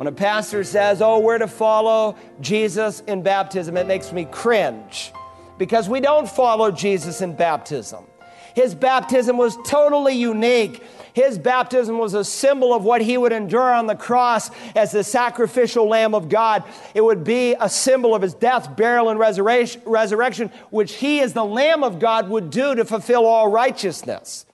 When a pastor says, oh, we're to follow Jesus in baptism, it makes me cringe because we don't follow Jesus in baptism. His baptism was totally unique. His baptism was a symbol of what he would endure on the cross as the sacrificial Lamb of God. It would be a symbol of his death, burial, and resurrection, which he, as the Lamb of God, would do to fulfill all righteousness.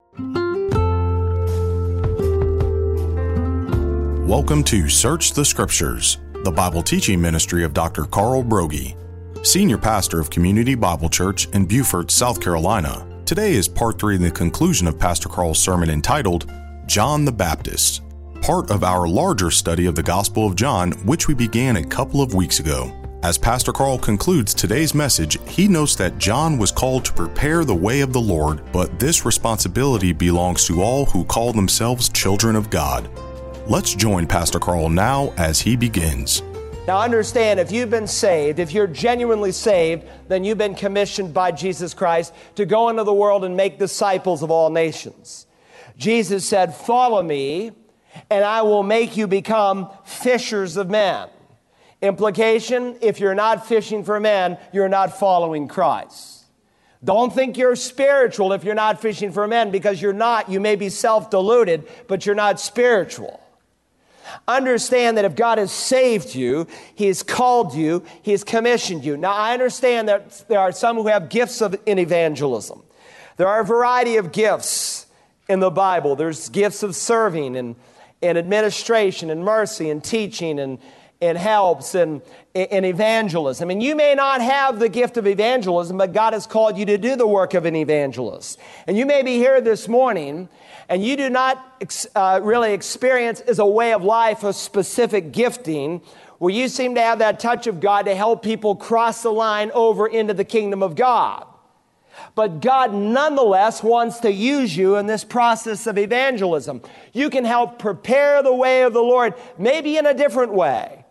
Welcome to Search the Scriptures, the Bible teaching ministry of Dr. Carl Broggi, Senior Pastor of Community Bible Church in Beaufort, South Carolina. Today is part three in the conclusion of Pastor Carl's sermon entitled John the Baptist, part of our larger study of the Gospel of John, which we began a couple of weeks ago. As Pastor Carl concludes today's message, he notes that John was called to prepare the way of the Lord, but this responsibility belongs to all who call themselves children of God. Let's join Pastor Carl now as he begins. Now, understand if you've been saved, if you're genuinely saved, then you've been commissioned by Jesus Christ to go into the world and make disciples of all nations. Jesus said, Follow me, and I will make you become fishers of men. Implication if you're not fishing for men, you're not following Christ. Don't think you're spiritual if you're not fishing for men because you're not. You may be self deluded, but you're not spiritual. Understand that if God has saved you, He has called you, He has commissioned you. Now, I understand that there are some who have gifts of, in evangelism. There are a variety of gifts in the Bible. There's gifts of serving and, and administration and mercy and teaching and, and helps and, and evangelism. And you may not have the gift of evangelism, but God has called you to do the work of an evangelist. And you may be here this morning and you do not uh, really experience as a way of life a specific gifting where you seem to have that touch of God to help people cross the line over into the kingdom of God. But God nonetheless wants to use you in this process of evangelism. You can help prepare the way of the Lord, maybe in a different way.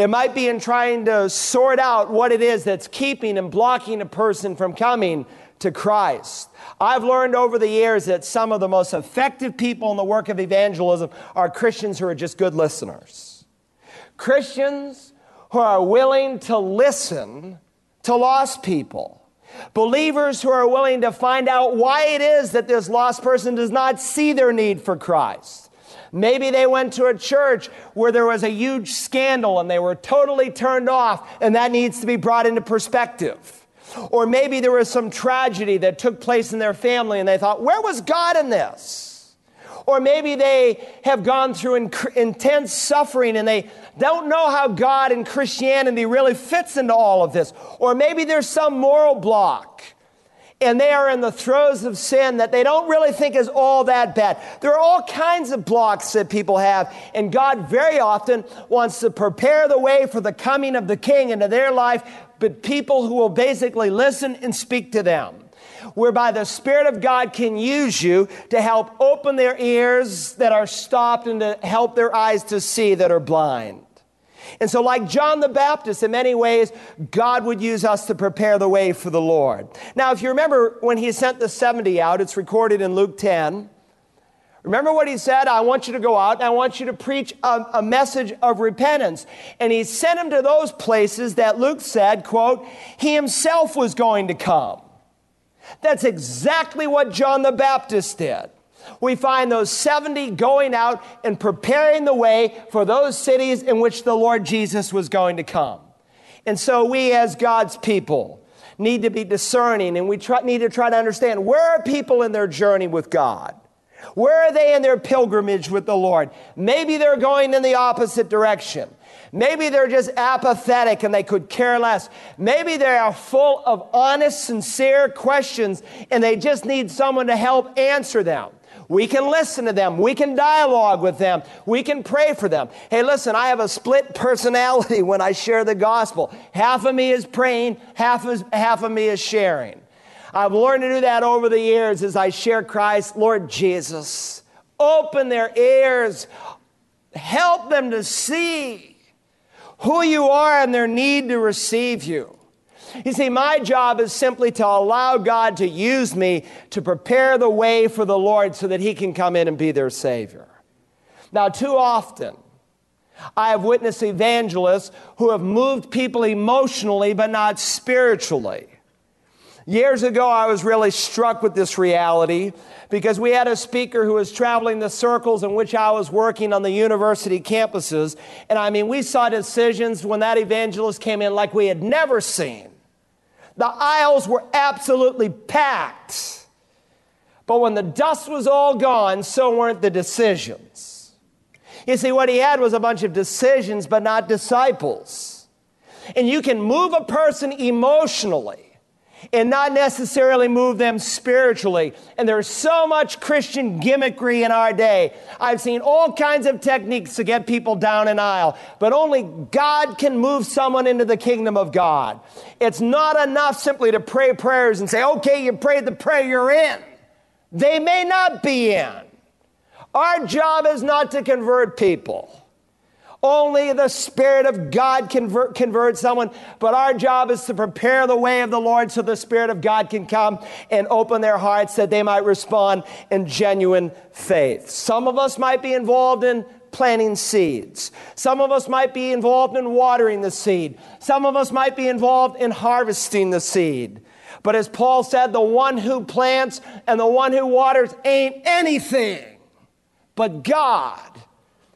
It might be in trying to sort out what it is that's keeping and blocking a person from coming to Christ. I've learned over the years that some of the most effective people in the work of evangelism are Christians who are just good listeners. Christians who are willing to listen to lost people. Believers who are willing to find out why it is that this lost person does not see their need for Christ. Maybe they went to a church where there was a huge scandal and they were totally turned off, and that needs to be brought into perspective. Or maybe there was some tragedy that took place in their family and they thought, where was God in this? Or maybe they have gone through in- intense suffering and they don't know how God and Christianity really fits into all of this. Or maybe there's some moral block and they are in the throes of sin that they don't really think is all that bad. There are all kinds of blocks that people have, and God very often wants to prepare the way for the coming of the King into their life but people who will basically listen and speak to them. Whereby the Spirit of God can use you to help open their ears that are stopped and to help their eyes to see that are blind. And so, like John the Baptist, in many ways, God would use us to prepare the way for the Lord. Now, if you remember when he sent the 70 out, it's recorded in Luke 10. Remember what he said? I want you to go out and I want you to preach a, a, message of repentance. And he sent him to those places that Luke said, quote, he himself was going to come. That's exactly what John the Baptist did. We find those 70 going out and preparing the way for those cities in which the Lord Jesus was going to come. And so we as God's people need to be discerning and we try, need to try to understand where are people in their journey with God? Where are they in their pilgrimage with the Lord? Maybe they're going in the opposite direction. Maybe they're just apathetic and they could care less. Maybe they are full of honest, sincere questions and they just need someone to help answer them. We can listen to them. We can dialogue with them. We can pray for them. Hey, listen, I have a split personality when I share the gospel. Half of me is praying, half, is, half of me is sharing. I've learned to do that over the years as I share Christ. Lord Jesus, open their ears, help them to see who you are and their need to receive you. You see, my job is simply to allow God to use me to prepare the way for the Lord so that He can come in and be their Savior. Now, too often, I have witnessed evangelists who have moved people emotionally but not spiritually. Years ago, I was really struck with this reality because we had a speaker who was traveling the circles in which I was working on the university campuses. And I mean, we saw decisions when that evangelist came in like we had never seen. The aisles were absolutely packed. But when the dust was all gone, so weren't the decisions. You see, what he had was a bunch of decisions, but not disciples. And you can move a person emotionally and not necessarily move them spiritually. And there's so much Christian gimmickry in our day. I've seen all kinds of techniques to get people down an aisle, but only God can move someone into the kingdom of God. It's not enough simply to pray prayers and say, okay, you prayed the prayer, you're in. They may not be in. Our job is not to convert people. Only the Spirit of God can convert, converts someone, but our job is to prepare the way of the Lord so the Spirit of God can come and open their hearts that they might respond in genuine faith. Some of us might be involved in planting seeds. Some of us might be involved in watering the seed. Some of us might be involved in harvesting the seed. But as Paul said, the one who plants and the one who waters ain't anything but God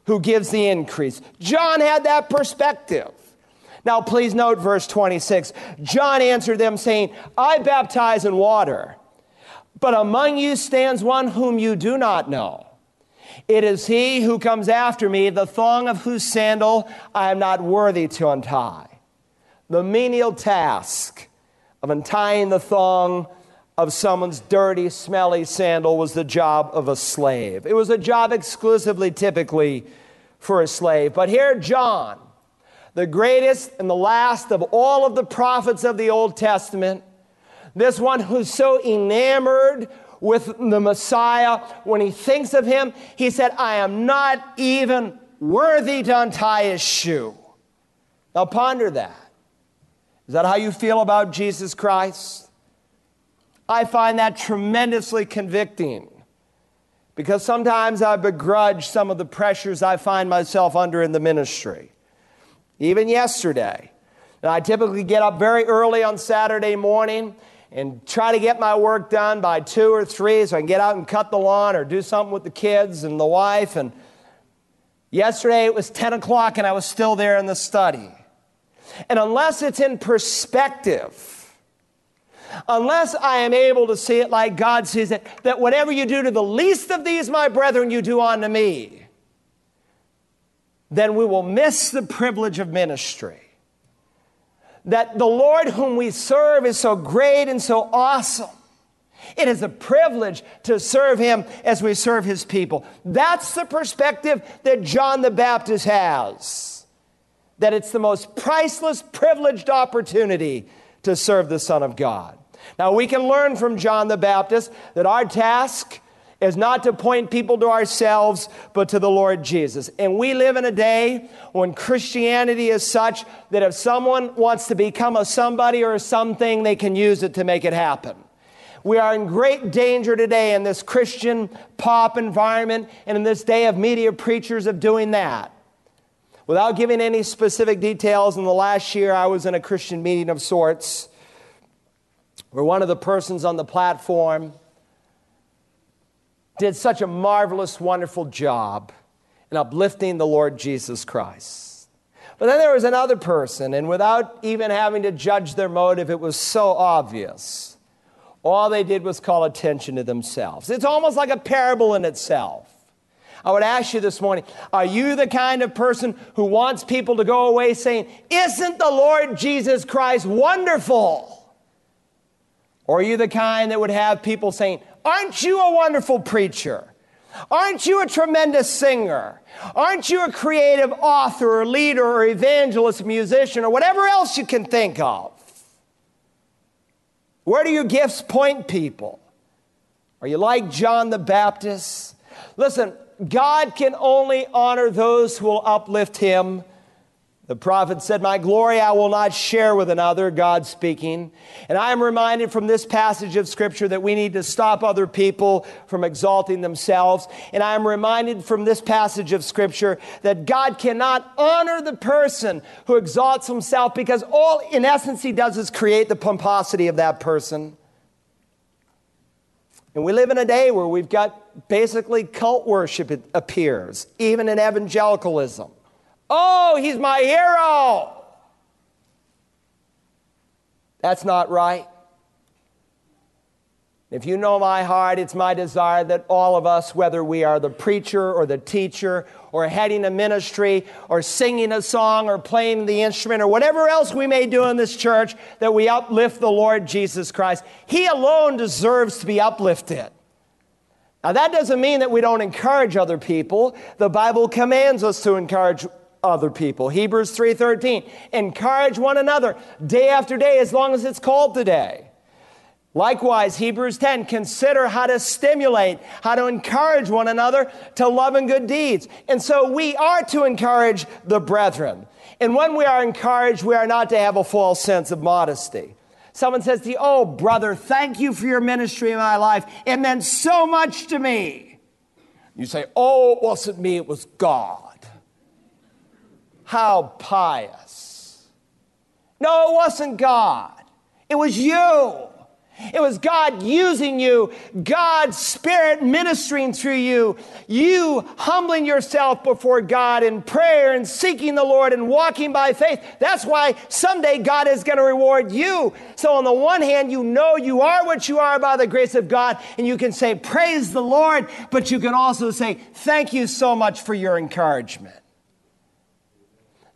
who gives the increase. John had that perspective. Now, please note verse 26. John answered them, saying, I baptize in water, but among you stands one whom you do not know. It is he who comes after me, the thong of whose sandal I am not worthy to untie. The menial task of untying the thong of someone's dirty, smelly sandal was the job of a slave. It was a job exclusively, typically, for a slave. But here, John, the greatest and the last of all of the prophets of the Old Testament, this one who's so enamored with the Messiah, when he thinks of him, he said, I am not even worthy to untie his shoe. Now ponder that. Is that how you feel about Jesus Christ? I find that tremendously convicting because sometimes I begrudge some of the pressures I find myself under in the ministry. Even yesterday, I typically get up very early on Saturday morning and try to get my work done by two or three so I can get out and cut the lawn or do something with the kids and the wife. And yesterday it was 10 o'clock and I was still there in the study. And unless it's in perspective, unless I am able to see it like God sees it, that whatever you do to the least of these, my brethren, you do unto me, then we will miss the privilege of ministry. That the Lord whom we serve is so great and so awesome. It is a privilege to serve him as we serve his people. That's the perspective that John the Baptist has. That it's the most priceless, privileged opportunity to serve the Son of God. Now, we can learn from John the Baptist that our task is not to point people to ourselves, but to the Lord Jesus. And we live in a day when Christianity is such that if someone wants to become a somebody or a something, they can use it to make it happen. We are in great danger today in this Christian pop environment and in this day of media preachers of doing that. Without giving any specific details, in the last year I was in a Christian meeting of sorts where one of the persons on the platform did such a marvelous, wonderful job in uplifting the Lord Jesus Christ. But then there was another person, and without even having to judge their motive, it was so obvious. All they did was call attention to themselves. It's almost like a parable in itself. I would ask you this morning are you the kind of person who wants people to go away saying, Isn't the Lord Jesus Christ wonderful? Or are you the kind that would have people saying, Aren't you a wonderful preacher? Aren't you a tremendous singer? Aren't you a creative author or leader or evangelist, musician, or whatever else you can think of? Where do your gifts point people? Are you like John the Baptist? Listen, God can only honor those who will uplift him The prophet said, My glory I will not share with another, God speaking. And I am reminded from this passage of Scripture that we need to stop other people from exalting themselves. And I am reminded from this passage of Scripture that God cannot honor the person who exalts himself because all, in essence, he does is create the pomposity of that person. And we live in a day where we've got basically cult worship, it appears, even in evangelicalism. Oh, he's my hero. That's not right. If you know my heart, it's my desire that all of us, whether we are the preacher or the teacher or heading a ministry or singing a song or playing the instrument or whatever else we may do in this church, that we uplift the Lord Jesus Christ. He alone deserves to be uplifted. Now, that doesn't mean that we don't encourage other people. The Bible commands us to encourage other people. Hebrews 3:13. Encourage one another day after day as long as it's called today. Likewise, Hebrews 10, consider how to stimulate, how to encourage one another to love and good deeds. And so we are to encourage the brethren. And when we are encouraged, we are not to have a false sense of modesty. Someone says to you, Oh, brother, thank you for your ministry in my life. It meant so much to me. You say, Oh, it wasn't me, it was God. How pious. No, it wasn't God. It was you. It was God using you, God's Spirit ministering through you, you humbling yourself before God in prayer and seeking the Lord and walking by faith. That's why someday God is going to reward you. So, on the one hand, you know you are what you are by the grace of God, and you can say, Praise the Lord, but you can also say, Thank you so much for your encouragement.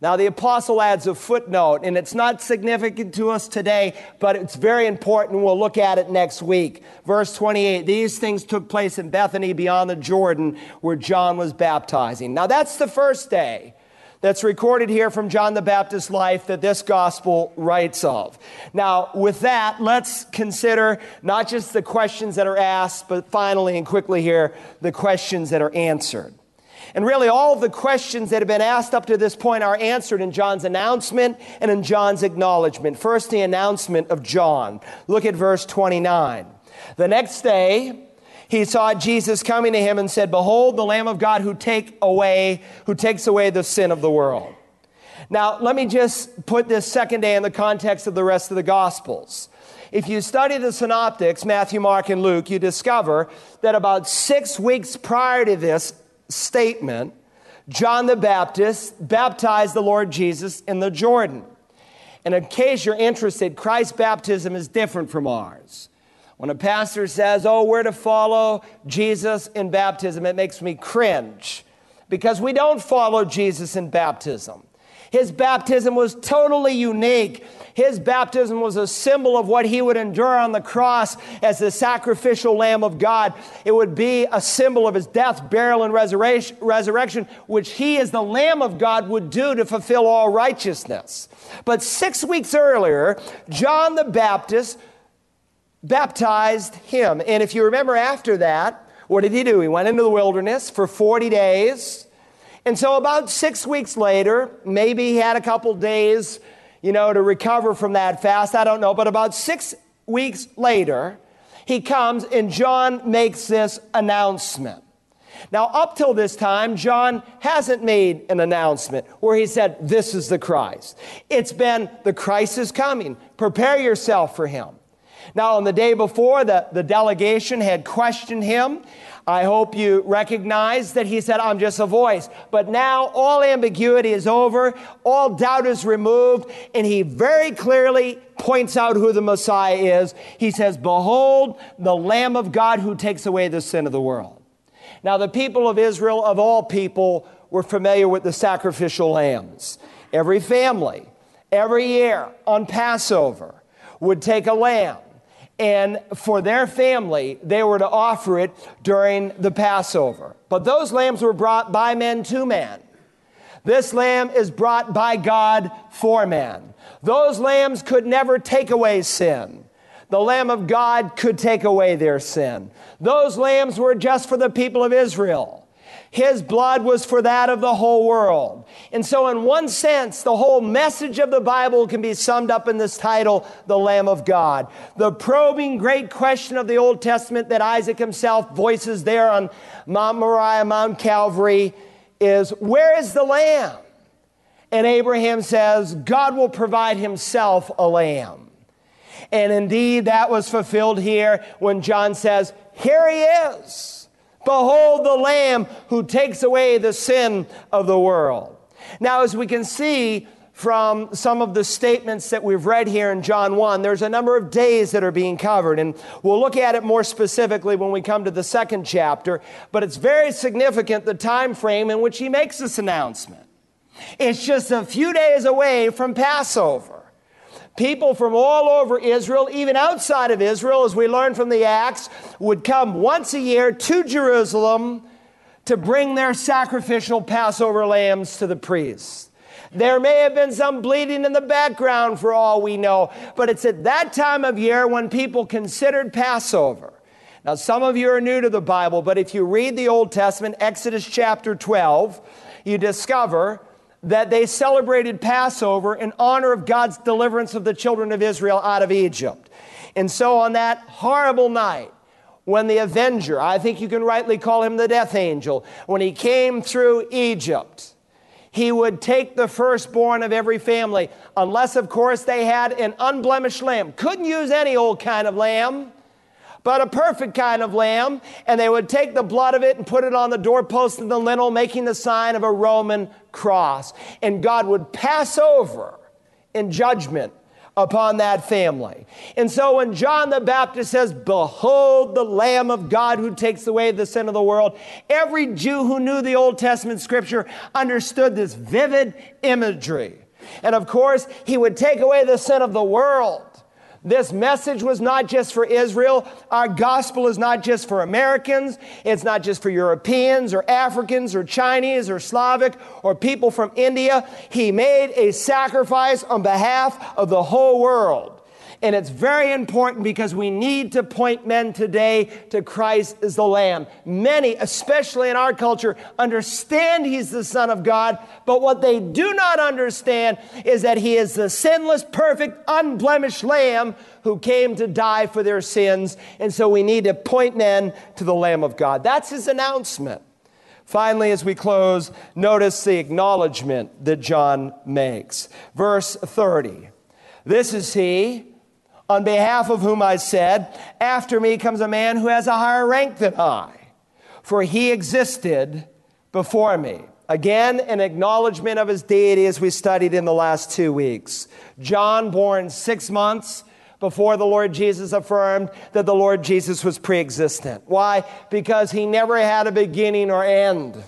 Now, the apostle adds a footnote, and it's not significant to us today, but it's very important. We'll look at it next week. Verse 28 These things took place in Bethany beyond the Jordan where John was baptizing. Now, that's the first day that's recorded here from John the Baptist's life that this gospel writes of. Now, with that, let's consider not just the questions that are asked, but finally and quickly here, the questions that are answered. And really, all the questions that have been asked up to this point are answered in John's announcement and in John's acknowledgement. First, the announcement of John. Look at verse 29. The next day, he saw Jesus coming to him and said, Behold, the Lamb of God who take away, who takes away the sin of the world. Now, let me just put this second day in the context of the rest of the Gospels. If you study the synoptics, Matthew, Mark, and Luke, you discover that about six weeks prior to this, statement, John the Baptist baptized the Lord Jesus in the Jordan. And in case you're interested, Christ's baptism is different from ours. When a pastor says, Oh, we're to follow Jesus in baptism, it makes me cringe because we don't follow Jesus in baptism. His baptism was totally unique. His baptism was a symbol of what he would endure on the cross as the sacrificial Lamb of God. It would be a symbol of his death, burial, and resurrection, which he, as the Lamb of God, would do to fulfill all righteousness. But six weeks earlier, John the Baptist baptized him. And if you remember after that, what did he do? He went into the wilderness for 40 days and so, about six weeks later, maybe he had a couple days, you know, to recover from that fast. I don't know. But about six weeks later, he comes and John makes this announcement. Now, up till this time, John hasn't made an announcement where he said, This is the Christ. It's been, The Christ is coming. Prepare yourself for him. Now, on the day before, the, the delegation had questioned him I hope you recognize that he said, I'm just a voice. But now all ambiguity is over, all doubt is removed, and he very clearly points out who the Messiah is. He says, Behold, the Lamb of God who takes away the sin of the world. Now, the people of Israel, of all people, were familiar with the sacrificial lambs. Every family, every year on Passover, would take a lamb and for their family, they were to offer it during the Passover. But those lambs were brought by men to man. This lamb is brought by God for man. Those lambs could never take away sin. The Lamb of God could take away their sin. Those lambs were just for the people of Israel. His blood was for that of the whole world. And so, in one sense, the whole message of the Bible can be summed up in this title, The Lamb of God. The probing great question of the Old Testament that Isaac himself voices there on Mount Moriah, Mount Calvary, is Where is the Lamb? And Abraham says, God will provide himself a lamb. And indeed, that was fulfilled here when John says, Here he is. Behold the Lamb who takes away the sin of the world. Now, as we can see from some of the statements that we've read here in John 1, there's a number of days that are being covered, and we'll look at it more specifically when we come to the second chapter, but it's very significant the time frame in which he makes this announcement. It's just a few days away from Passover. People from all over Israel, even outside of Israel, as we learn from the Acts, would come once a year to Jerusalem to bring their sacrificial Passover lambs to the priests. There may have been some bleeding in the background for all we know, but it's at that time of year when people considered Passover. Now, some of you are new to the Bible, but if you read the Old Testament, Exodus chapter 12, you discover that they celebrated Passover in honor of God's deliverance of the children of Israel out of Egypt. And so on that horrible night, when the avenger, I think you can rightly call him the death angel, when he came through Egypt, he would take the firstborn of every family, unless, of course, they had an unblemished lamb. Couldn't use any old kind of lamb but a perfect kind of lamb, and they would take the blood of it and put it on the doorpost and the lintel, making the sign of a Roman cross. And God would pass over in judgment upon that family. And so when John the Baptist says, Behold the Lamb of God who takes away the sin of the world, every Jew who knew the Old Testament scripture understood this vivid imagery. And of course, he would take away the sin of the world. This message was not just for Israel. Our gospel is not just for Americans. It's not just for Europeans or Africans or Chinese or Slavic or people from India. He made a sacrifice on behalf of the whole world. And it's very important because we need to point men today to Christ as the Lamb. Many, especially in our culture, understand He's the Son of God, but what they do not understand is that He is the sinless, perfect, unblemished Lamb who came to die for their sins. And so we need to point men to the Lamb of God. That's His announcement. Finally, as we close, notice the acknowledgement that John makes. Verse 30. This is he on behalf of whom I said, After me comes a man who has a higher rank than I, for he existed before me. Again, an acknowledgement of his deity as we studied in the last two weeks. John, born six months before the Lord Jesus, affirmed that the Lord Jesus was pre existent. Why? Because he never had a beginning or end.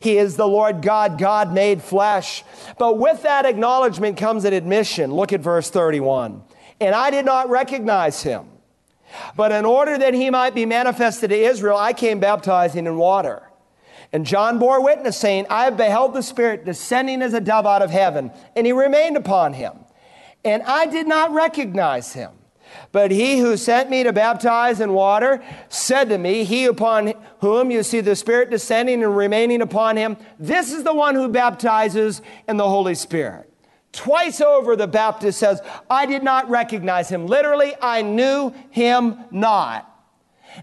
He is the Lord God, God made flesh. But with that acknowledgement comes an admission. Look at verse 31 and I did not recognize him. But in order that he might be manifested to Israel, I came baptizing in water. And John bore witness, saying, I have beheld the Spirit descending as a dove out of heaven, and he remained upon him. And I did not recognize him. But he who sent me to baptize in water said to me, He upon whom you see the Spirit descending and remaining upon him, this is the one who baptizes in the Holy Spirit. Twice over, the Baptist says, I did not recognize him. Literally, I knew him not.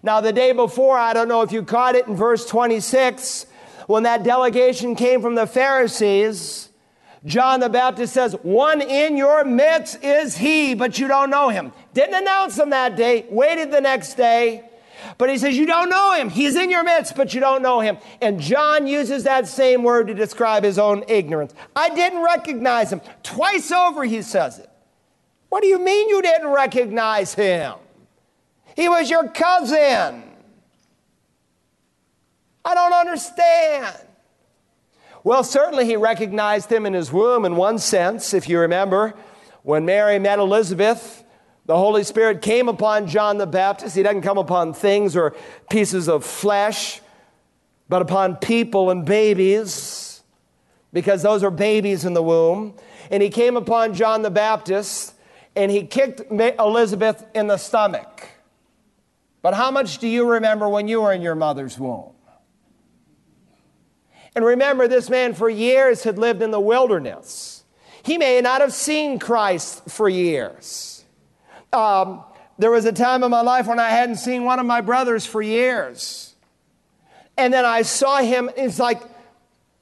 Now, the day before, I don't know if you caught it in verse 26, when that delegation came from the Pharisees, John the Baptist says, One in your midst is he, but you don't know him. Didn't announce him that day, waited the next day. But he says, You don't know him. He's in your midst, but you don't know him. And John uses that same word to describe his own ignorance. I didn't recognize him. Twice over, he says it. What do you mean you didn't recognize him? He was your cousin. I don't understand. Well, certainly he recognized him in his womb in one sense, if you remember, when Mary met Elizabeth the Holy Spirit came upon John the Baptist. He doesn't come upon things or pieces of flesh, but upon people and babies, because those are babies in the womb. And he came upon John the Baptist and he kicked Elizabeth in the stomach. But how much do you remember when you were in your mother's womb? And remember, this man for years had lived in the wilderness. He may not have seen Christ for years. Um, there was a time in my life when I hadn't seen one of my brothers for years. And then I saw him, it's like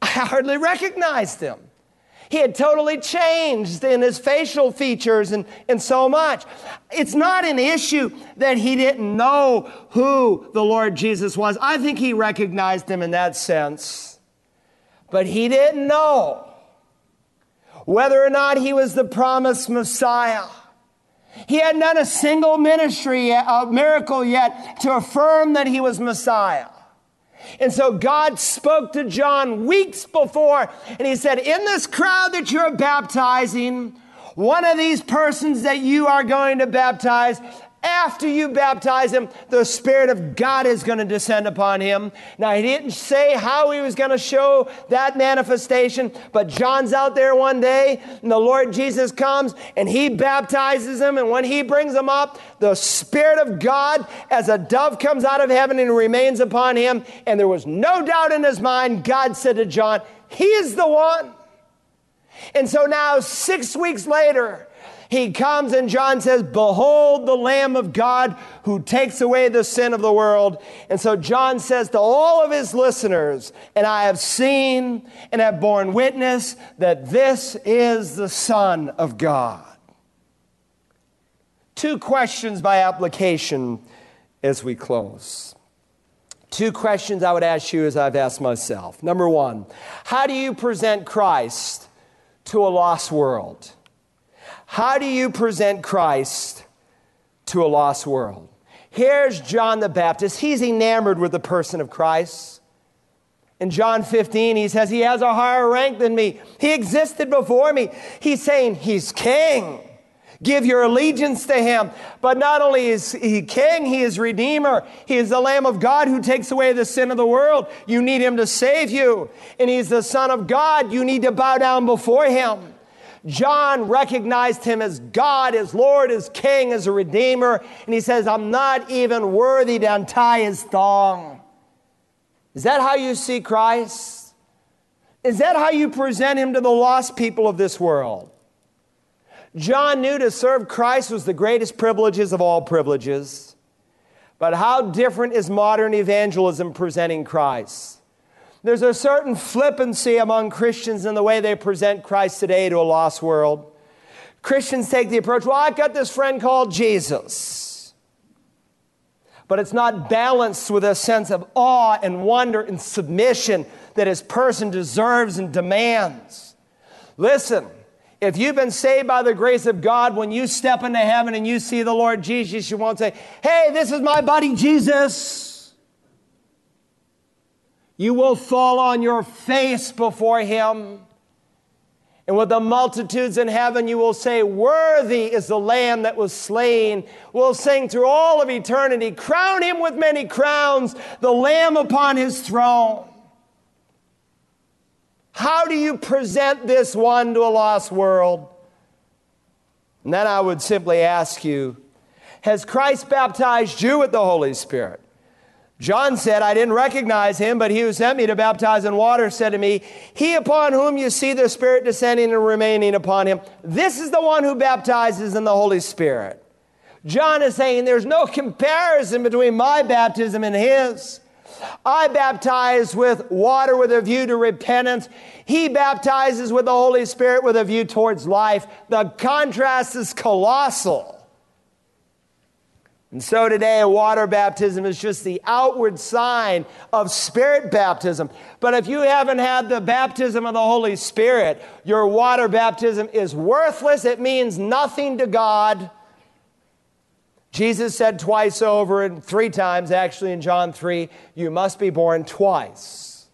I hardly recognized him. He had totally changed in his facial features and, and so much. It's not an issue that he didn't know who the Lord Jesus was. I think he recognized him in that sense. But he didn't know whether or not he was the promised Messiah. He hadn't done a single ministry, a miracle yet to affirm that he was Messiah. And so God spoke to John weeks before, and he said, In this crowd that you're baptizing, one of these persons that you are going to baptize after you baptize him, the Spirit of God is going to descend upon him. Now, he didn't say how he was going to show that manifestation, but John's out there one day, and the Lord Jesus comes and he baptizes him. And when he brings him up, the Spirit of God, as a dove, comes out of heaven and remains upon him. And there was no doubt in his mind, God said to John, He is the one. And so now, six weeks later, he comes and John says, Behold the Lamb of God who takes away the sin of the world. And so John says to all of his listeners, And I have seen and have borne witness that this is the Son of God. Two questions by application as we close. Two questions I would ask you as I've asked myself. Number one, how do you present Christ to a lost world? How do you present Christ to a lost world? Here's John the Baptist. He's enamored with the person of Christ. In John 15, he says, He has a higher rank than me. He existed before me. He's saying, He's king. Give your allegiance to him. But not only is he king, he is redeemer. He is the Lamb of God who takes away the sin of the world. You need him to save you. And he's the Son of God. You need to bow down before him. John recognized him as God, as Lord, as King, as a Redeemer, and he says, I'm not even worthy to untie his thong. Is that how you see Christ? Is that how you present him to the lost people of this world? John knew to serve Christ was the greatest privileges of all privileges. But how different is modern evangelism presenting Christ? There's a certain flippancy among Christians in the way they present Christ today to a lost world. Christians take the approach, well, I've got this friend called Jesus. But it's not balanced with a sense of awe and wonder and submission that his person deserves and demands. Listen, if you've been saved by the grace of God, when you step into heaven and you see the Lord Jesus, you won't say, Hey, this is my buddy Jesus. You will fall on your face before him. And with the multitudes in heaven, you will say, Worthy is the Lamb that was slain. We'll sing through all of eternity, Crown him with many crowns, the Lamb upon his throne. How do you present this one to a lost world? And then I would simply ask you Has Christ baptized you with the Holy Spirit? John said, I didn't recognize him, but he who sent me to baptize in water said to me, He upon whom you see the Spirit descending and remaining upon him, this is the one who baptizes in the Holy Spirit. John is saying there's no comparison between my baptism and his. I baptize with water with a view to repentance. He baptizes with the Holy Spirit with a view towards life. The contrast is colossal. And so today, water baptism is just the outward sign of spirit baptism. But if you haven't had the baptism of the Holy Spirit, your water baptism is worthless. It means nothing to God. Jesus said twice over and three times, actually, in John 3, you must be born twice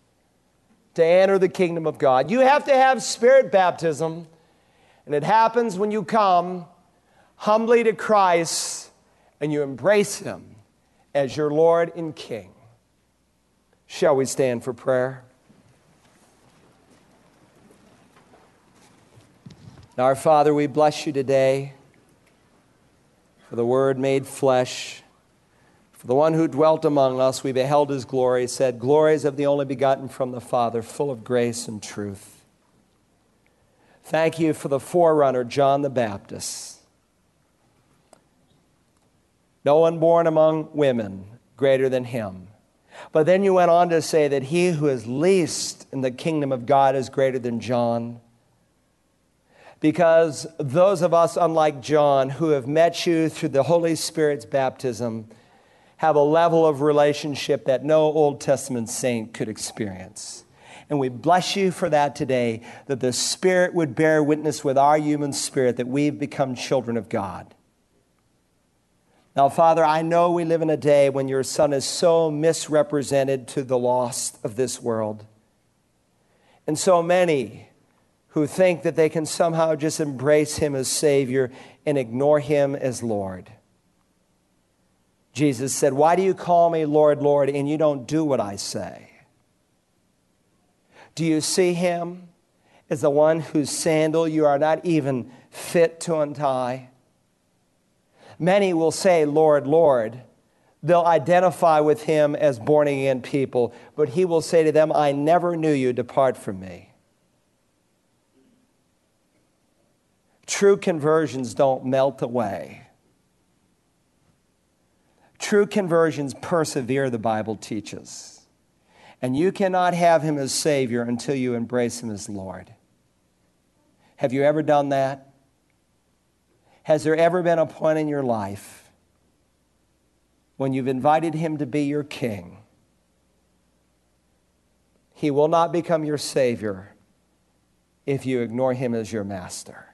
to enter the kingdom of God. You have to have spirit baptism, and it happens when you come humbly to Christ and you embrace Him as your Lord and King. Shall we stand for prayer? Our Father, we bless you today for the Word made flesh For the one who dwelt among us, we beheld his glory, said, Glories of the only begotten from the Father, full of grace and truth. Thank you for the forerunner, John the Baptist. No one born among women greater than him. But then you went on to say that he who is least in the kingdom of God is greater than John. Because those of us, unlike John, who have met you through the Holy Spirit's baptism, have a level of relationship that no Old Testament saint could experience. And we bless you for that today, that the Spirit would bear witness with our human spirit that we've become children of God. Now, Father, I know we live in a day when your Son is so misrepresented to the lost of this world. And so many who think that they can somehow just embrace him as Savior and ignore him as Lord. Jesus said, Why do you call me Lord, Lord, and you don't do what I say? Do you see him as the one whose sandal you are not even fit to untie? Many will say, Lord, Lord. They'll identify with him as born again people, but he will say to them, I never knew you, depart from me. True conversions don't melt away. True conversions persevere, the Bible teaches. And you cannot have him as Savior until you embrace him as Lord. Have you ever done that? Has there ever been a point in your life when you've invited him to be your king? He will not become your Savior if you ignore him as your master.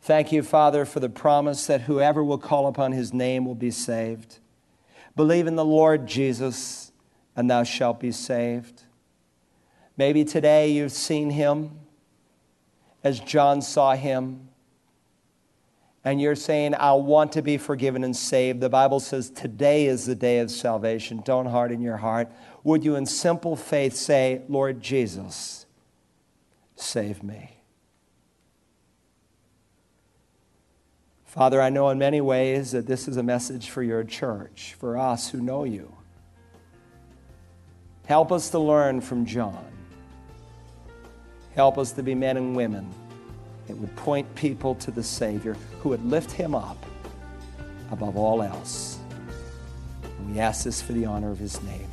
Thank you, Father, for the promise that whoever will call upon his name will be saved. Believe in the Lord Jesus, and thou shalt be saved. Maybe today you've seen him as John saw him and you're saying, I want to be forgiven and saved, the Bible says today is the day of salvation. Don't harden your heart. Would you, in simple faith, say, Lord Jesus, save me? Father, I know in many ways that this is a message for your church, for us who know you. Help us to learn from John. Help us to be men and women it would point people to the Savior who would lift him up above all else. And we ask this for the honor of his name.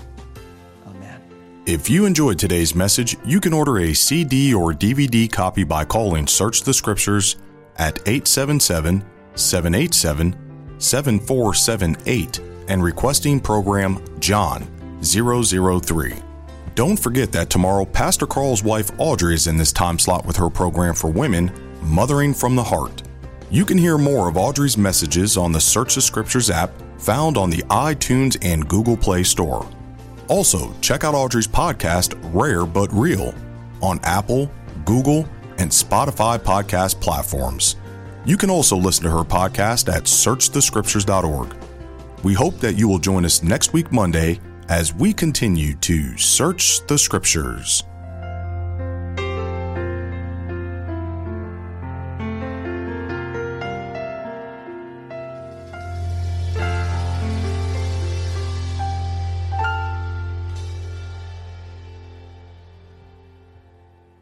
Amen. If you enjoyed today's message, you can order a CD or DVD copy by calling Search the Scriptures at 877 787 7478 and requesting program John 003. Don't forget that tomorrow, Pastor Carl's wife Audrey is in this time slot with her program for women, Mothering from the Heart. You can hear more of Audrey's messages on the Search the Scriptures app found on the iTunes and Google Play Store. Also, check out Audrey's podcast, Rare But Real, on Apple, Google, and Spotify podcast platforms. You can also listen to her podcast at searchthescriptures.org. We hope that you will join us next week, Monday as we continue to search the scriptures.